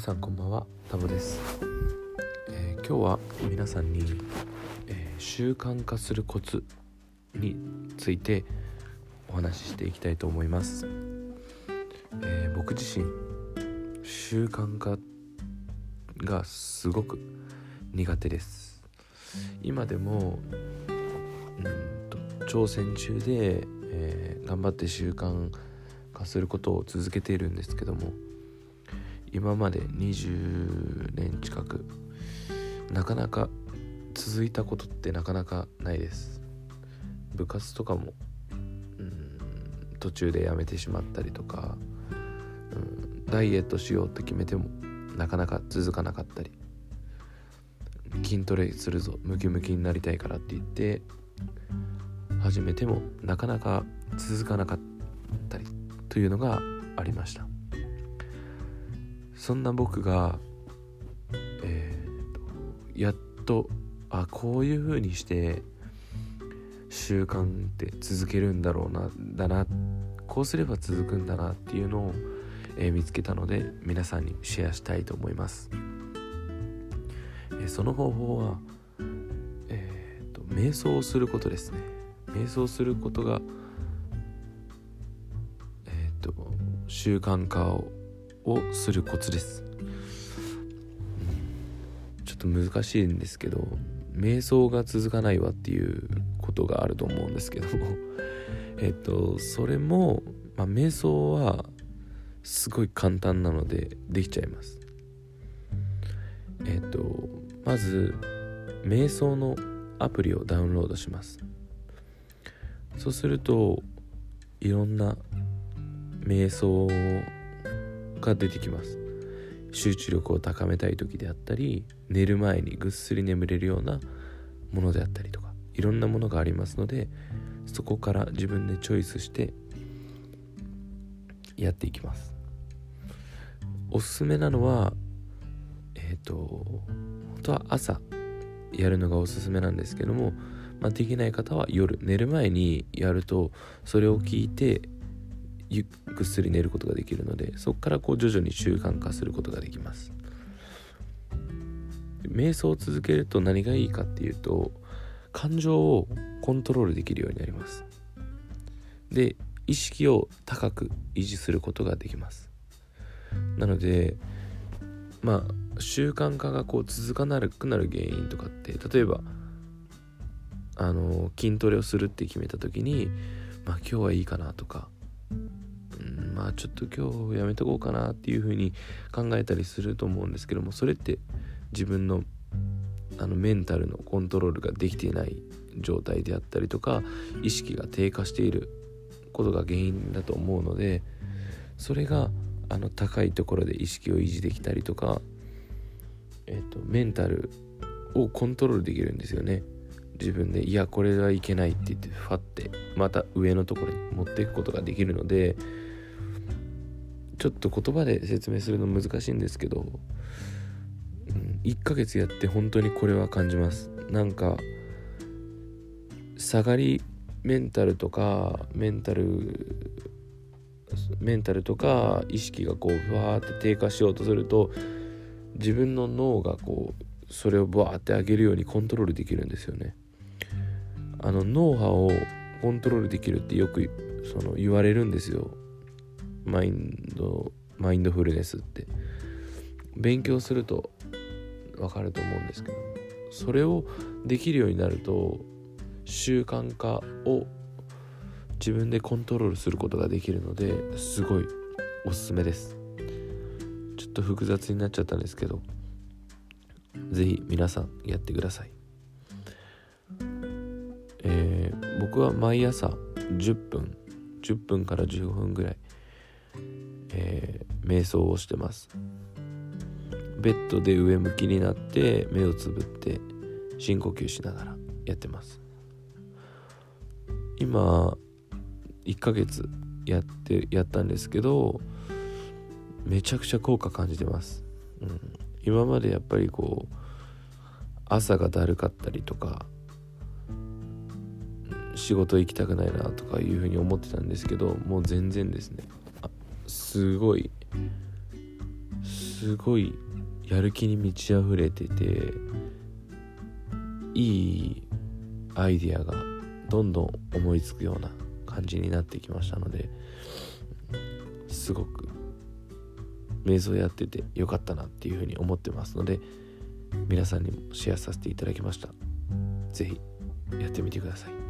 さんこんばんはタボです、えー、今日は皆さんに、えー、習慣化するコツについてお話ししていきたいと思います、えー、僕自身習慣化がすごく苦手です。今でもうんと挑戦中で、え頑張って習慣化することを続けているんですけども今まで20年近くなかなか続いたことってなかなかないです。部活とかもうん途中でやめてしまったりとかうんダイエットしようって決めてもなかなか続かなかったり。筋トレするぞムキムキになりたいからって言って始めてもなかなか続かなかったりというのがありました。そんな僕が、えー、やっとあこういう風にして習慣って続けるんだろうなだなこうすれば続くんだなっていうのを、えー、見つけたので皆さんにシェアしたいと思います、えー、その方法は、えーと、瞑想をすることですね。瞑想することがえっ、と習慣化ををするコツです、ちょっと難しいんですけど瞑想が続かないわっていうことがあると思うんですけど えっとそれも、まあ、瞑想はすごい簡単なのでできちゃいます。えっとまず瞑想のアプリをダウンロードします。そうするといろんな瞑想が出てきます。集中力を高めたい時であったり寝る前にぐっすり眠れるようなものであったりとかいろんなものがありますのでそこから自分でチョイスしてやっていきます。おすすめなのはえっ、ー、と本当は朝やるのがおすすめなんですけども、まあ、できない方は夜寝る前にやるとそれを聞いてゆぐっすり寝ることができるのでそこからこう徐々に習慣化することができます。瞑想を続けると何がいいかっていうと感情をコントロールできるようになります。で意識を高く維持することができます。なのでまあ習慣化がこう続かなくなる原因とかって例えばあの筋トレをするって決めた時にまあ今日はいいかなとかまあちょっと今日やめとこうかなっていうふうに考えたりすると思うんですけどもそれって自分のあのメンタルのコントロールができていない状態であったりとか意識が低下していることが原因だと思うのでそれがあの高いところで意識を維持できたりとか、えーと、メンタルをコントロールできるんですよね。自分でいやこれはいけないって言ってファってまた上のところに持っていくことができるのでちょっと言葉で説明するの難しいんですけど、うん、1ヶ月やって本当にこれは感じます。なんか下がりメンタルとかメンタルメンタルとか意識がこうふわーって低下しようとすると自分の脳がこうそれをバーって上げるようにコントロールできるんですよね。あの脳波をコントロールできるってよくその言われるんですよ。マインドマインドフルネスって。勉強すると分かると思うんですけどそれをできるようになると習慣化を自分でコントロールすることができるのですごいおすすめです。ちょっと複雑になっちゃったんですけど是非皆さんやってください。えー、僕は毎朝10分10分から15分ぐらいえー、瞑想をしてます。ベッドで上向きになって目をつぶって深呼吸しながらやってます。今1ヶ月やってやったんですけどめちゃくちゃ効果感じてます、うん、今までやっぱりこう朝がだるかったりとか仕事行きたくないなとかいうふうに思ってたんですけどもう全然ですね。すごいすごいやる気に満ち溢れてていいアイディアがどんどん思いつくような感じになってきましたのですごく瞑想やっててよかったなっていうふうに思ってますので皆さんにもシェアさせていただきました。是非やってみてください。